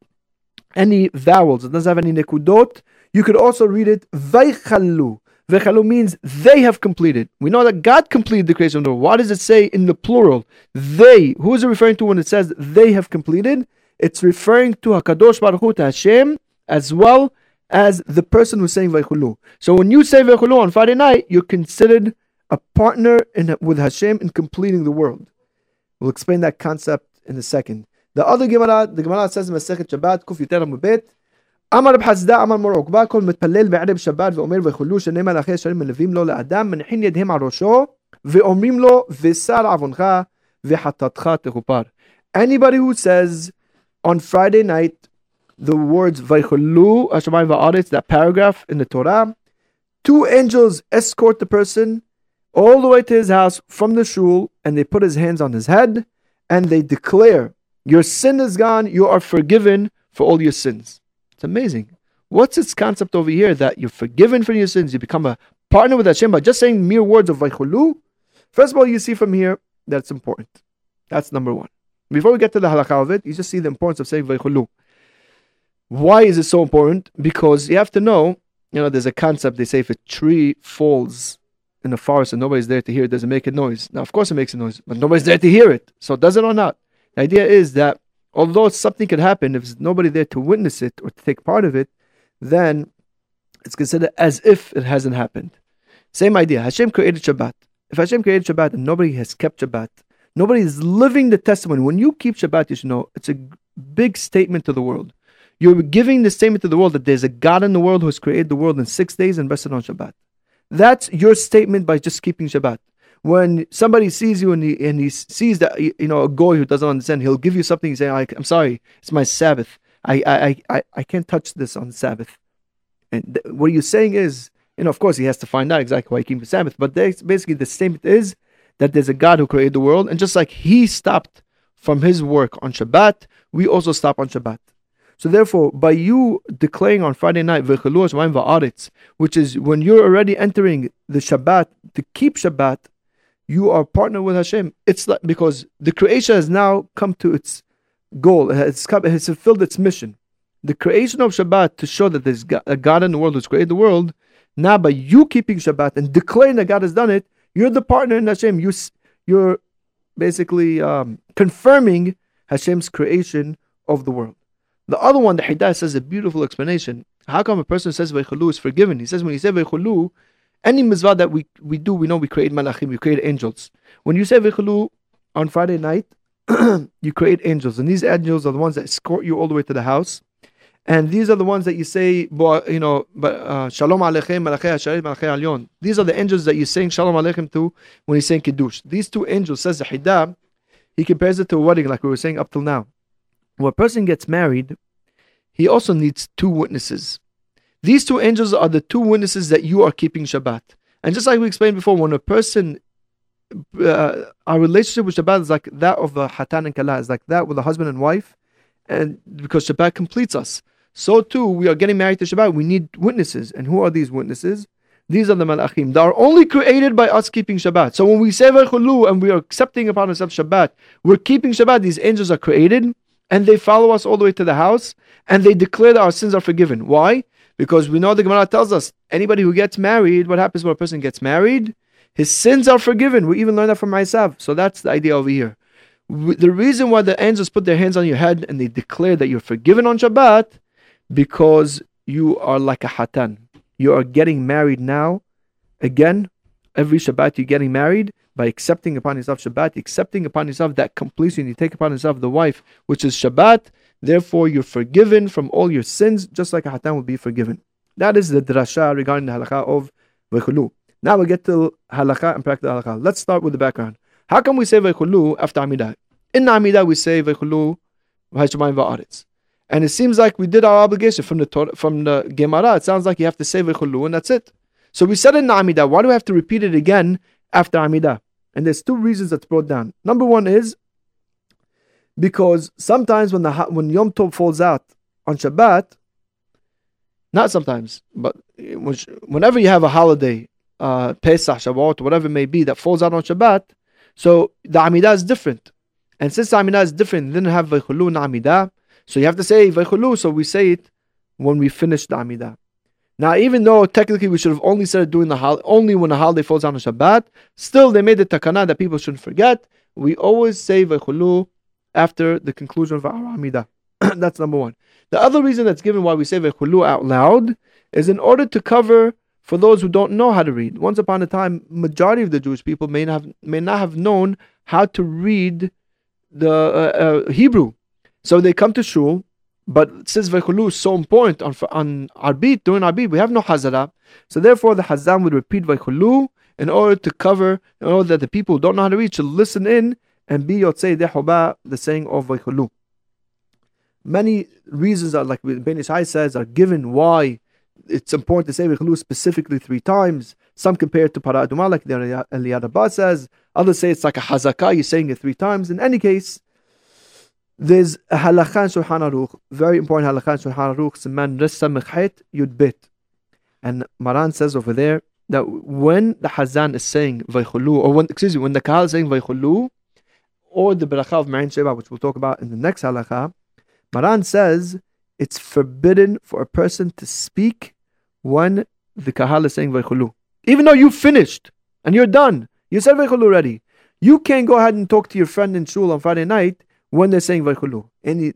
any vowels, it doesn't have any nekudot. You could also read it vaychalu. Vaychalu means they have completed. We know that God completed the creation of the world. Why does it say in the plural? They. Who is it referring to when it says they have completed? It's referring to Hakadosh Baruch Hu, to Hashem, as well as the person who's saying Vaychulu. So when you say Vaychulu on Friday night, you're considered a partner in, with Hashem in completing the world. We'll explain that concept in a second. The other Gemara, the Gemara says in Masechet Shabbat, Kuf Yuter Mubet, אמר רב חסדה אמר מור עוקבא כל מתפלל בערב שבת ואומר ויכולו שני מלאכי השרים מלווים לו לאדם מניחים ידיהם על ראשו ואומרים לו ושר עוונך וחטאתך תכופר. Anybody who says on Friday night the words ויכולו השמיים והארץ, that paragraph in the Torah, two angels escort the person all the way to his house from the shul and they put his hands on his head and they declare, Your sin is gone, you are forgiven for all your sins. It's amazing. What's its concept over here that you're forgiven for your sins, you become a partner with Hashem by just saying mere words of Vaychulu? First of all, you see from here that it's important. That's number one. Before we get to the halakha of it, you just see the importance of saying Vaychulu. Why is it so important? Because you have to know, you know, there's a concept they say if a tree falls in the forest and nobody's there to hear it, does it make a noise? Now, of course, it makes a noise, but nobody's there to hear it. So, does it or not? The idea is that although something could happen, if there's nobody there to witness it or to take part of it, then it's considered as if it hasn't happened. Same idea. Hashem created Shabbat. If Hashem created Shabbat and nobody has kept Shabbat, nobody is living the testimony. When you keep Shabbat, you should know it's a big statement to the world. You're giving the statement to the world that there's a God in the world who has created the world in six days and rested on Shabbat. That's your statement by just keeping Shabbat. When somebody sees you and he, and he sees that, you know, a goy who doesn't understand, he'll give you something, he's saying, I'm sorry, it's my Sabbath. I, I, I, I can't touch this on Sabbath. And th- what you're saying is, you know, of course, he has to find out exactly why he keeps the Sabbath. But basically, the statement is that there's a God who created the world, and just like He stopped from His work on Shabbat, we also stop on Shabbat. So therefore, by you declaring on Friday night, which is when you're already entering the Shabbat to keep Shabbat, you are partner with Hashem. It's like because the creation has now come to its goal. It has, come, it has fulfilled its mission. The creation of Shabbat to show that there's a God in the world who's created the world. Now, by you keeping Shabbat and declaring that God has done it, you're the partner in Hashem. You, you're basically um, confirming Hashem's creation of the world. The other one, the Hidayah says a beautiful explanation. How come a person says Vaychulu is forgiven? He says when you say Vaychulu, any mitzvah that we, we do, we know we create malachim, we create angels. When you say Vaychulu on Friday night, you create angels, and these angels are the ones that escort you all the way to the house. And these are the ones that you say, you know, uh, Shalom Aleichem, Malachei Hasharet, Malachei Alyon. These are the angels that you're saying Shalom Aleichem to when you're saying Kiddush. These two angels, says the Hidab, he compares it to a wedding, like we were saying up till now when a person gets married, he also needs two witnesses. These two angels are the two witnesses that you are keeping Shabbat. And just like we explained before, when a person, uh, our relationship with Shabbat is like that of a Hatan and Kala, is like that with a husband and wife, and because Shabbat completes us. So too, we are getting married to Shabbat. We need witnesses. And who are these witnesses? These are the malachim. They are only created by us keeping Shabbat. So when we say Vaychulu and we are accepting upon ourselves Shabbat, we're keeping Shabbat. These angels are created and they follow us all the way to the house and they declare that our sins are forgiven. Why? Because we know the Gemara tells us anybody who gets married, what happens when a person gets married? His sins are forgiven. We even learned that from myself. So that's the idea over here. The reason why the angels put their hands on your head and they declare that you're forgiven on Shabbat, because you are like a hatan. You are getting married now. Again, every Shabbat you're getting married by accepting upon yourself Shabbat, accepting upon yourself that completion. You take upon yourself the wife, which is Shabbat. Therefore, you're forgiven from all your sins, just like a hatan will be forgiven. That is the drasha regarding the halakha of vechulu. Now we get to halakha and practical halakha. Let's start with the background. How come we say vechulu after Amidah? In Amidah we say vechulu v'hashamayim va'aretz. And it seems like we did our obligation from the Torah, from the Gemara. It sounds like you have to say vechulu and that's it. So we said in Amidah. Why do we have to repeat it again after Amidah? And there's two reasons that's brought down. Number one is because sometimes when the when Yom Tov falls out on Shabbat, not sometimes, but whenever you have a holiday, uh, Pesach, Shavuot, whatever it may be, that falls out on Shabbat, so the Amidah is different. And since the Amidah is different, then have Vaychulu and Amidah, so you have to say Vaychulu, so we say it when we finish the Amidah. Now, even though technically we should have only started doing the hol- only when the holiday falls on a Shabbat, still they made the takana that people shouldn't forget. We always say vechulu after the conclusion of our Amidah. that's number one. The other reason that's given why we say vechulu out loud is in order to cover for those who don't know how to read. Once upon a time, majority of the Jewish people may not have, may not have known how to read the uh, uh, Hebrew. So they come to shul, but since Vaychulu is so important on on Arbit, during Arbit, we have no Hazara. So therefore, the Hazan would repeat Vaychulu in order to cover, in order that the people who don't know how to read should listen in and be Yotzei Dehoba, the saying of Vaychulu. Many reasons are, like Ben Ish Hai says, are given why it's important to say Vaychulu specifically three times. Some compare it to Paraduma, like the Eliyah Rabbah says. Others say it's like a Hazakah, you're saying it three times. In any case, there's a halakha in Shulchan Aruch, very important halakha in Shulchan Aruch, Siman Rissa Mechait Yud Bet. And Maran says over there that when the Hazan is saying Vaychulu, or when, excuse me, when the Kahal is saying Vaychulu, or the Beracha of Ma'in Sheba, which we'll talk about in the next halakha, Maran says it's forbidden for a person to speak when the Kahal is saying Vaychulu. Even though you finished and you're done, you said Vaychulu already. You can't go ahead and talk to your friend in shul on Friday night when they're saying Vaychulu. And it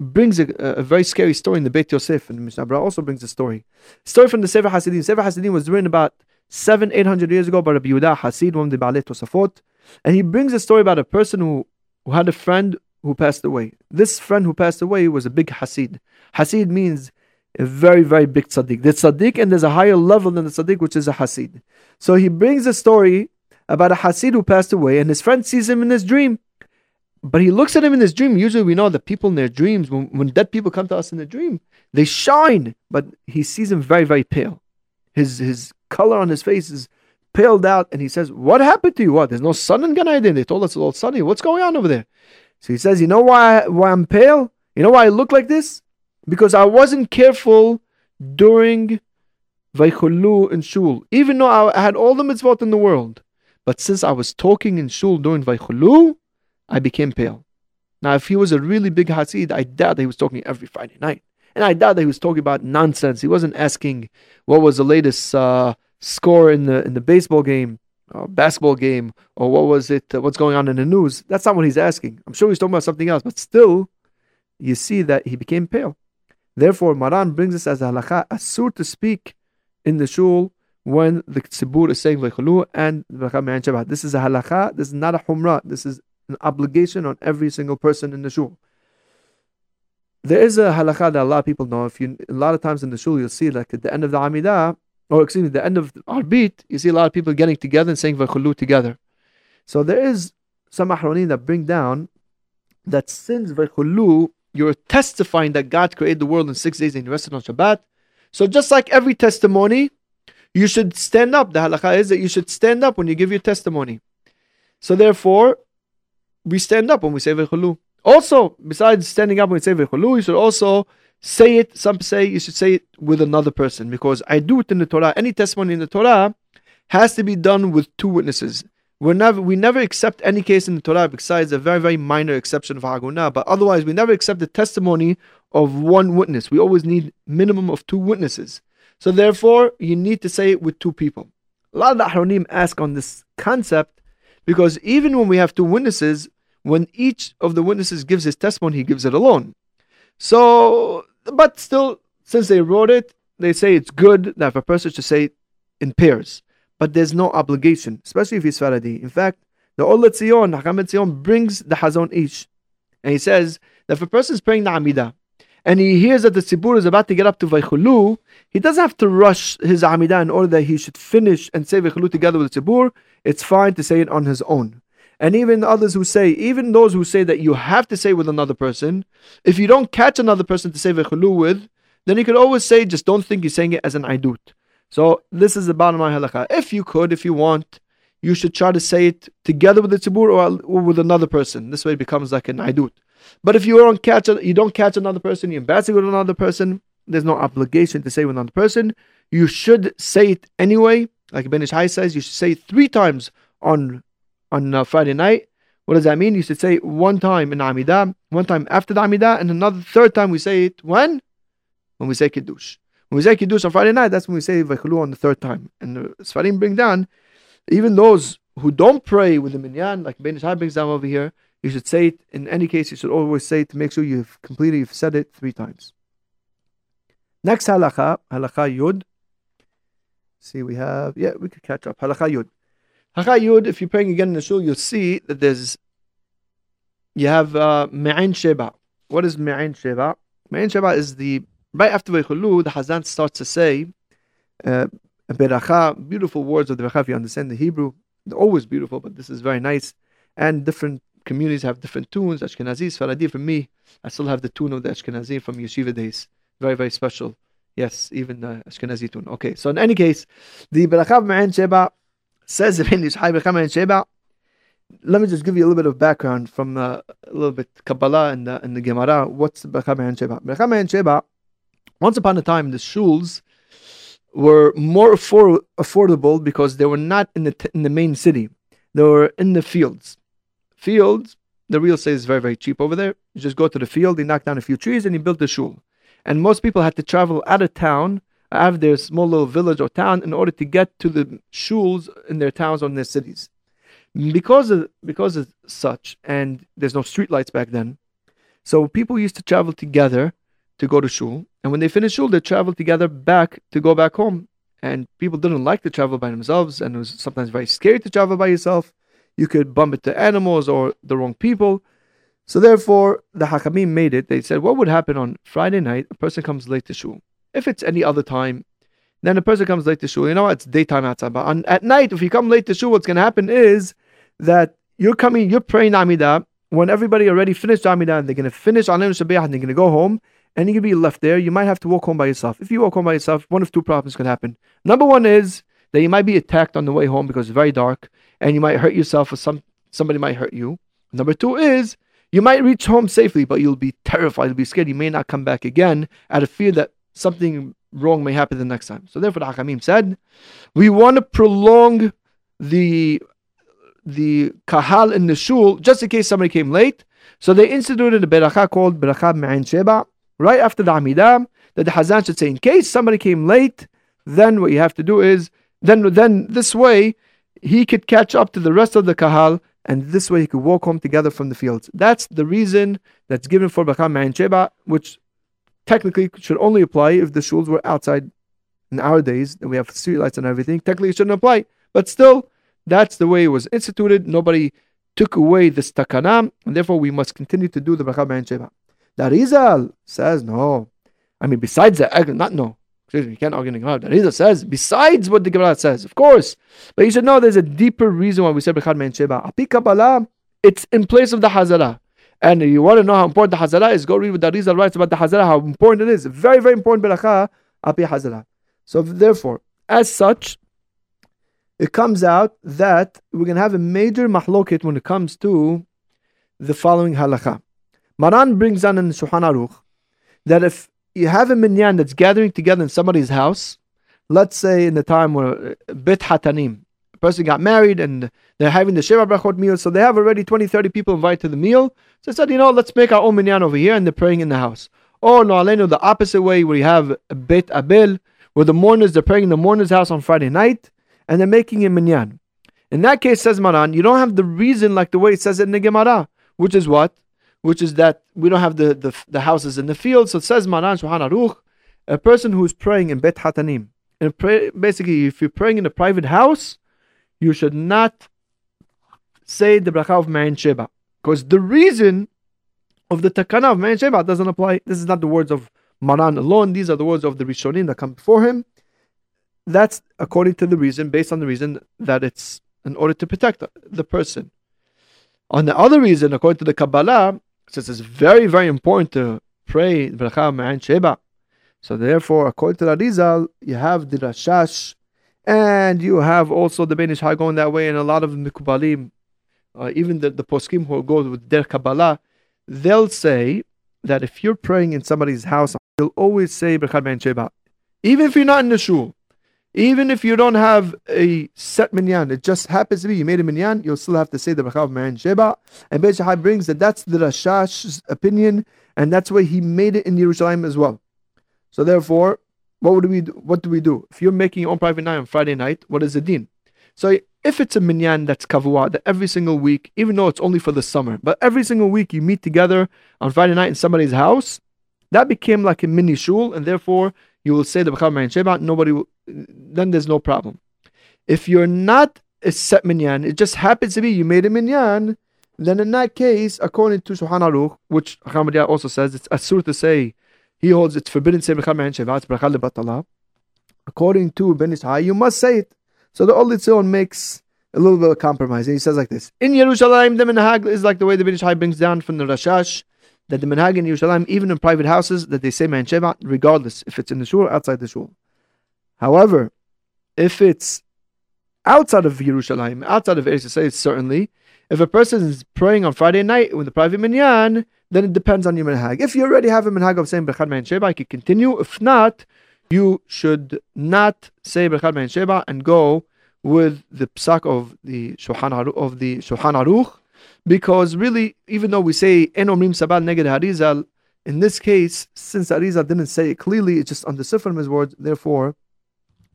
brings a, a, very scary story in the Beit Yosef, and Mishnah also brings a story. Story from the Sefer Hasidim. Sefer Hasidim was written about seven, eight hundred years ago by Rabbi Yehuda Hasid, one of the Baalei Tosafot. And he brings a story about a person who, who had a friend who passed away. This friend who passed away was a big Hasid. Hasid means a very, very big tzaddik. There's tzaddik and there's a higher level than the tzaddik, which is a Hasid. So he brings a story about a Hasid who passed away, and his friend sees him in his dream. But he looks at him in his dream. Usually, we know that people in their dreams, when, when dead people come to us in a dream, they shine. But he sees him very, very pale. His his color on his face is paled out, and he says, "What happened to you? What? There's no sun in Gan Eden. They told us it's all sunny. What's going on over there?" So he says, "You know why why I'm pale? You know why I look like this? Because I wasn't careful during Vaychulu and Shul. Even though I had all the mitzvot in the world, but since I was talking in Shul during Vaychulu, I became pale. Now, if he was a really big Hasid, I doubt that he was talking every Friday night. And I doubt that he was talking about nonsense. He wasn't asking what was the latest uh, score in the in the baseball game, or basketball game, or what was it, uh, what's going on in the news. That's not what he's asking. I'm sure he's talking about something else, but still, you see that he became pale. Therefore, Maran brings us as a halakha, asur to speak in the shul when the tzibur is saying v'chulu and This is a halakha, this is not a humrah, this is an obligation on every single person in the shul. There is a halakha that a lot of people know. If you, a lot of times in the shul, you'll see like at the end of the Amidah, or excuse me, the end of Arbit, you see a lot of people getting together and saying Vaychulu together. So there is some ahronim that bring down that since Vaychulu, you're testifying that God created the world in six days and rested on Shabbat. So just like every testimony, you should stand up. The halakha is that you should stand up when you give your testimony. So therefore, we stand up when we say Vechulu. Also, besides standing up when we say Vechulu, you should also say it. Some say you should say it with another person because I do it in the Torah. Any testimony in the Torah has to be done with two witnesses. we never we never accept any case in the Torah besides a very very minor exception of Haguna, but otherwise we never accept the testimony of one witness. We always need minimum of two witnesses. So therefore, you need to say it with two people. A lot of the Ahronim ask on this concept because even when we have two witnesses, when each of the witnesses gives his testimony, he gives it alone. So, but still, since they wrote it, they say it's good that a person should say in pairs. But there's no obligation, especially if he's Sfaradi. In fact, the Or LeTzion, Hakam Tzion brings the Hazon Ish. And he says that if a person is praying the Amidah, and he hears that the Tzibur is about to get up to Vaychulu, he doesn't have to rush his Amidah in order that he should finish and say Vaychulu together with the Tzibur. It's fine to say it on his own. And even others who say, even those who say that you have to say with another person, if you don't catch another person to say Vechulu with, then you could always say, just don't think you're saying it as an Aidut. So this is the bottom line halakha. If you could, if you want, you should try to say it together with the tzibur or, or with another person. This way it becomes like an aidut. But if you don't catch you don't catch another person, you're embarrassing with another person, there's no obligation to say with another person. You should say it anyway. Like Ben Ish Hai says, you should say it three times on on uh, Friday night. What does that mean? You should say one time in Amidah, one time after the Amidah, and another third time we say it when? When we say Kiddush. When we say Kiddush on Friday night, that's when we say Vechulu on the third time. And the Sfarim bring down, even those who don't pray with the Minyan, like Ben Ish Hai brings down over here, you should say it, in any case, you should always say it to make sure you've completed, you've said it three times. Next halacha, halacha yud. see, we have, yeah, we could catch up. Halakha Yud. Halakha Yud, if you're praying again in the shul, you'll see that there's, you have uh, Me'ain Sheba. What is Me'ain Sheba? Me'ain Sheba is the, right after Veichulu, the Hazan starts to say, uh, Beracha, beautiful words of the Beracha, you understand the Hebrew. They're always beautiful, but this is very nice. And different communities have different tunes. Ashkenazi, Sfaradi, for me, I still have the tune of the Ashkenazi from yeshiva days. Very, very special. Yes, even the Ashkenazi tune. Okay, so in any case, the Berachav Ma'an Sheba says. Let me just give you a little bit of background from uh, a little bit Kabbalah and the, and the Gemara. What's Berachav Ma'an Sheba? Berachav Ma'an Sheba, once upon a time, the shuls were more affor- affordable because they were not in the, t- in the main city. They were in the fields. Fields, the real estate is very, very cheap over there. You just go to the field, you knock down a few trees, and you build the shul. And most people had to travel out of town, of their small little village or town, in order to get to the shuls in their towns or in their cities. Because of because of such, and there's no streetlights back then, so people used to travel together to go to shul, and when they finished shul, they traveled together back to go back home. And people didn't like to travel by themselves, and it was sometimes very scary to travel by yourself. You could bump into animals or the wrong people. So therefore, the Hakamim made it. They said, what would happen on Friday night? A person comes late to shul. If it's any other time, then a person comes late to shul. You know? It's daytime outside. But on, at night, if you come late to shul, what's going to happen is that you're coming, you're praying Amidah. When everybody already finished Amidah, and they're going to finish Alim Shabbat and they're going to go home, and you're going to be left there, you might have to walk home by yourself. If you walk home by yourself, one of two problems can happen. Number one is that you might be attacked on the way home because it's very dark, and you might hurt yourself or some somebody might hurt you. Number two is you might reach home safely, but you'll be terrified, you'll be scared, you may not come back again out of fear that something wrong may happen the next time. So therefore the Hakamim said, we want to prolong the the kahal in the shul just in case somebody came late. So they instituted a beracha called beracha ma'in sheba right after the amidah that the hazan should say in case somebody came late, then what you have to do is then then this way he could catch up to the rest of the kahal and this way he could walk home together from the fields. That's the reason that's given for Bacham and Sheba, which technically should only apply if the shuls were outside in our days, and we have streetlights and everything. Technically, it shouldn't apply, but still, that's the way it was instituted. Nobody took away this takanam, and therefore we must continue to do the Bacham and Sheba. The Rizal says no. I mean, besides that, not no. Excuse me, you can't argue in the The Rizal says, besides what the Gemara says, of course. But you should know there's a deeper reason why we say Sheba. Api Kabbalah, it's in place of the Hazara. And you want to know how important the Hazara is, go read what the Rizal writes about the Hazara, how important it is. Very, very important Beracha, Api Hazara. So therefore, as such, it comes out that we're going to have a major mahloket when it comes to the following halakha. Maran brings down in Shulchan Aruch that if you have a minyan that's gathering together in somebody's house, let's say in the time where uh, bit hatanim, person got married and they're having the Sheva Brachot meal, so they have already 20, 30 people invited to the meal. So I said, you know, let's make our own minyan over here and they're praying in the house. Or no, alenu, the opposite way where you have a bit abel, where the mourners, they're praying in the mourner's house on Friday night and they're making a minyan. In that case, says Maran, you don't have the reason like the way it says it in the Gemara, which is what? which is that we don't have the, the, the houses in the field. So it says Maran Shulchan Aruch, a person who is praying in Bet Hatanim. And pray, basically, if you're praying in a private house, you should not say the bracha of Ma'in Sheba. Because the reason of the takana of Ma'in Sheba doesn't apply. This is not the words of Maran alone. These are the words of the Rishonim that come before him. That's according to the reason, based on the reason that it's in order to protect the person. On the other reason, according to the Kabbalah, since it's very, very important to pray Bracha Ma'an Sheba. So therefore, according to the Rizal, you have the Rashash, and you have also the Ben Ish going that way, and a lot of Mikubalim, uh, even the, the poskim who go with their Kabbalah, they'll say that if you're praying in somebody's house, you'll always say Bracha Ma'an Sheba. Even if you're not in the shul, even if you don't have a set minyan, it just happens to be you made a minyan, you'll still have to say the bracha of Sheba. And Ben Ish Hai brings that that's the Rashash's opinion, and that's why he made it in Yerushalayim as well. So therefore, what would we do? What do we do? If you're making your own private night on Friday night, what is the din? So if it's a minyan that's kavua, that every single week, even though it's only for the summer, but every single week you meet together on Friday night in somebody's house, that became like a mini shul, and therefore you will say the Bechal Mayan Sheba, nobody will, then there's no problem. If you're not a set minyan, it just happens to be you made a minyan, then in that case, according to Shulchan Aruch, which Ahmadiyya also says, it's asur to say, he holds it's forbidden to say Sheba, it's Bechal Batala. According to Ben Ish Hai, you must say it. So the Old Tzion makes a little bit of compromise. And he says like this In Yerushalayim, the minhag is like the way the Ben Ish Hai brings down from the Rashash that the minhag in Yerushalayim, even in private houses, that they say sheva, regardless if it's in the shul or outside the shul. However, if it's outside of Yerushalayim, outside of Eretz Yisrael, certainly, if a person is praying on Friday night with the private minyan, then it depends on your minhag. If you already have a minhag of saying Bechad Man Sheba, you can continue. If not, you should not say Bechad Man Sheba and go with the psak of the Shulchan Aruch, of the Shulchan Aruch, because really, even though we say En Omrim Sabal Neged Harizal, in this case, since Arizal didn't say it clearly, it's just understood from his words. Therefore,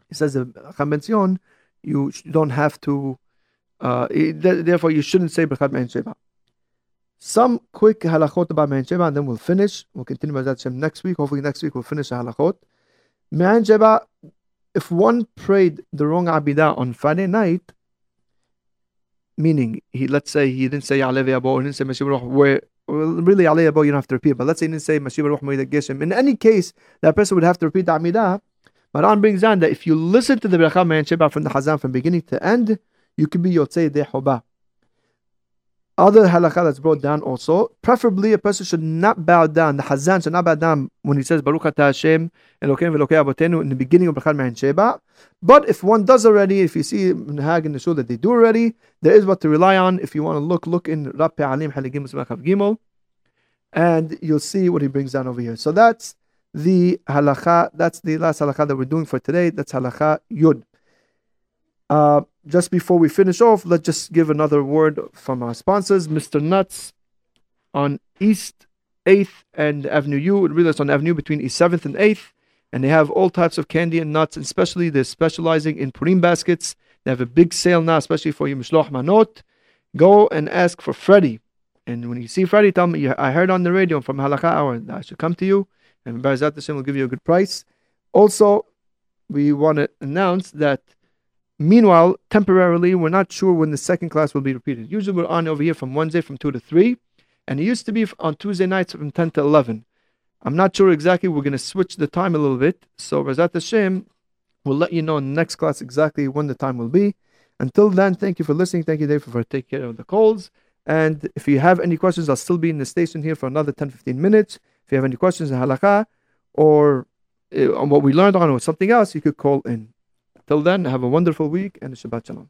he says the Chametzion, you don't have to. Uh, therefore, you shouldn't say Berkat Me'en Sheba. Some quick halachot about Me'en Sheba, and then we'll finish. We'll continue with that next week. Hopefully, next week we'll finish the halachot. Me'en Sheba, if one prayed the wrong Abidah on Friday night, meaning he let's say he didn't say Alev Yabo, he didn't say Mashiach Ruach, where well, really Alev Yabo you don't have to repeat, but let's say he didn't say Mashiach Ruach Moed Geshem. In any case, that person would have to repeat the Amidah. Maran brings down that if you listen to the Berachah Man Sheba from the Hazan from beginning to end, you could be Yotzei Dehobah other halakha that's brought down also. Preferably, a person should not bow down. The Hazan should not bow down when he says Baruch Ata Hashem Elokeinu v'Elokei Abotenu in the beginning of Bechad Me'en Sheba. But if one does already, if you see in Hag in the shul that they do already, there is what to rely on. If you want to look, look in Rappe Alim Haligim Gimel, and you'll see what he brings down over here. So that's the halakha. That's the last halakha that we're doing for today. That's halakha Yud. Uh, just before we finish off, let's just give another word from our sponsors, Mr. Nuts on East 8th and Avenue U. Really, it's on Avenue between East 7th and 8th. And they have all types of candy and nuts, and especially they're specializing in Purim baskets. They have a big sale now, especially for your Mishloch Manot. Go and ask for Freddy. And when you see Freddy, tell me, I heard on the radio from Halakha Hour that I should come to you. And Barzat Hashem will give you a good price. Also, we want to announce that Meanwhile, temporarily, we're not sure when the second class will be repeated. Usually, we're on over here from Wednesday from 2 to 3, and it used to be on Tuesday nights from 10 to 11. I'm not sure exactly. We're going to switch the time a little bit. So, Razat Hashem, we'll let you know in the next class exactly when the time will be. Until then, thank you for listening. Thank you, Dave, for taking care of the calls. And if you have any questions, I'll still be in the station here for another 10 15 minutes. If you have any questions on halakha or uh, on what we learned on or something else, you could call in. Till then, have a wonderful week and Shabbat Shalom.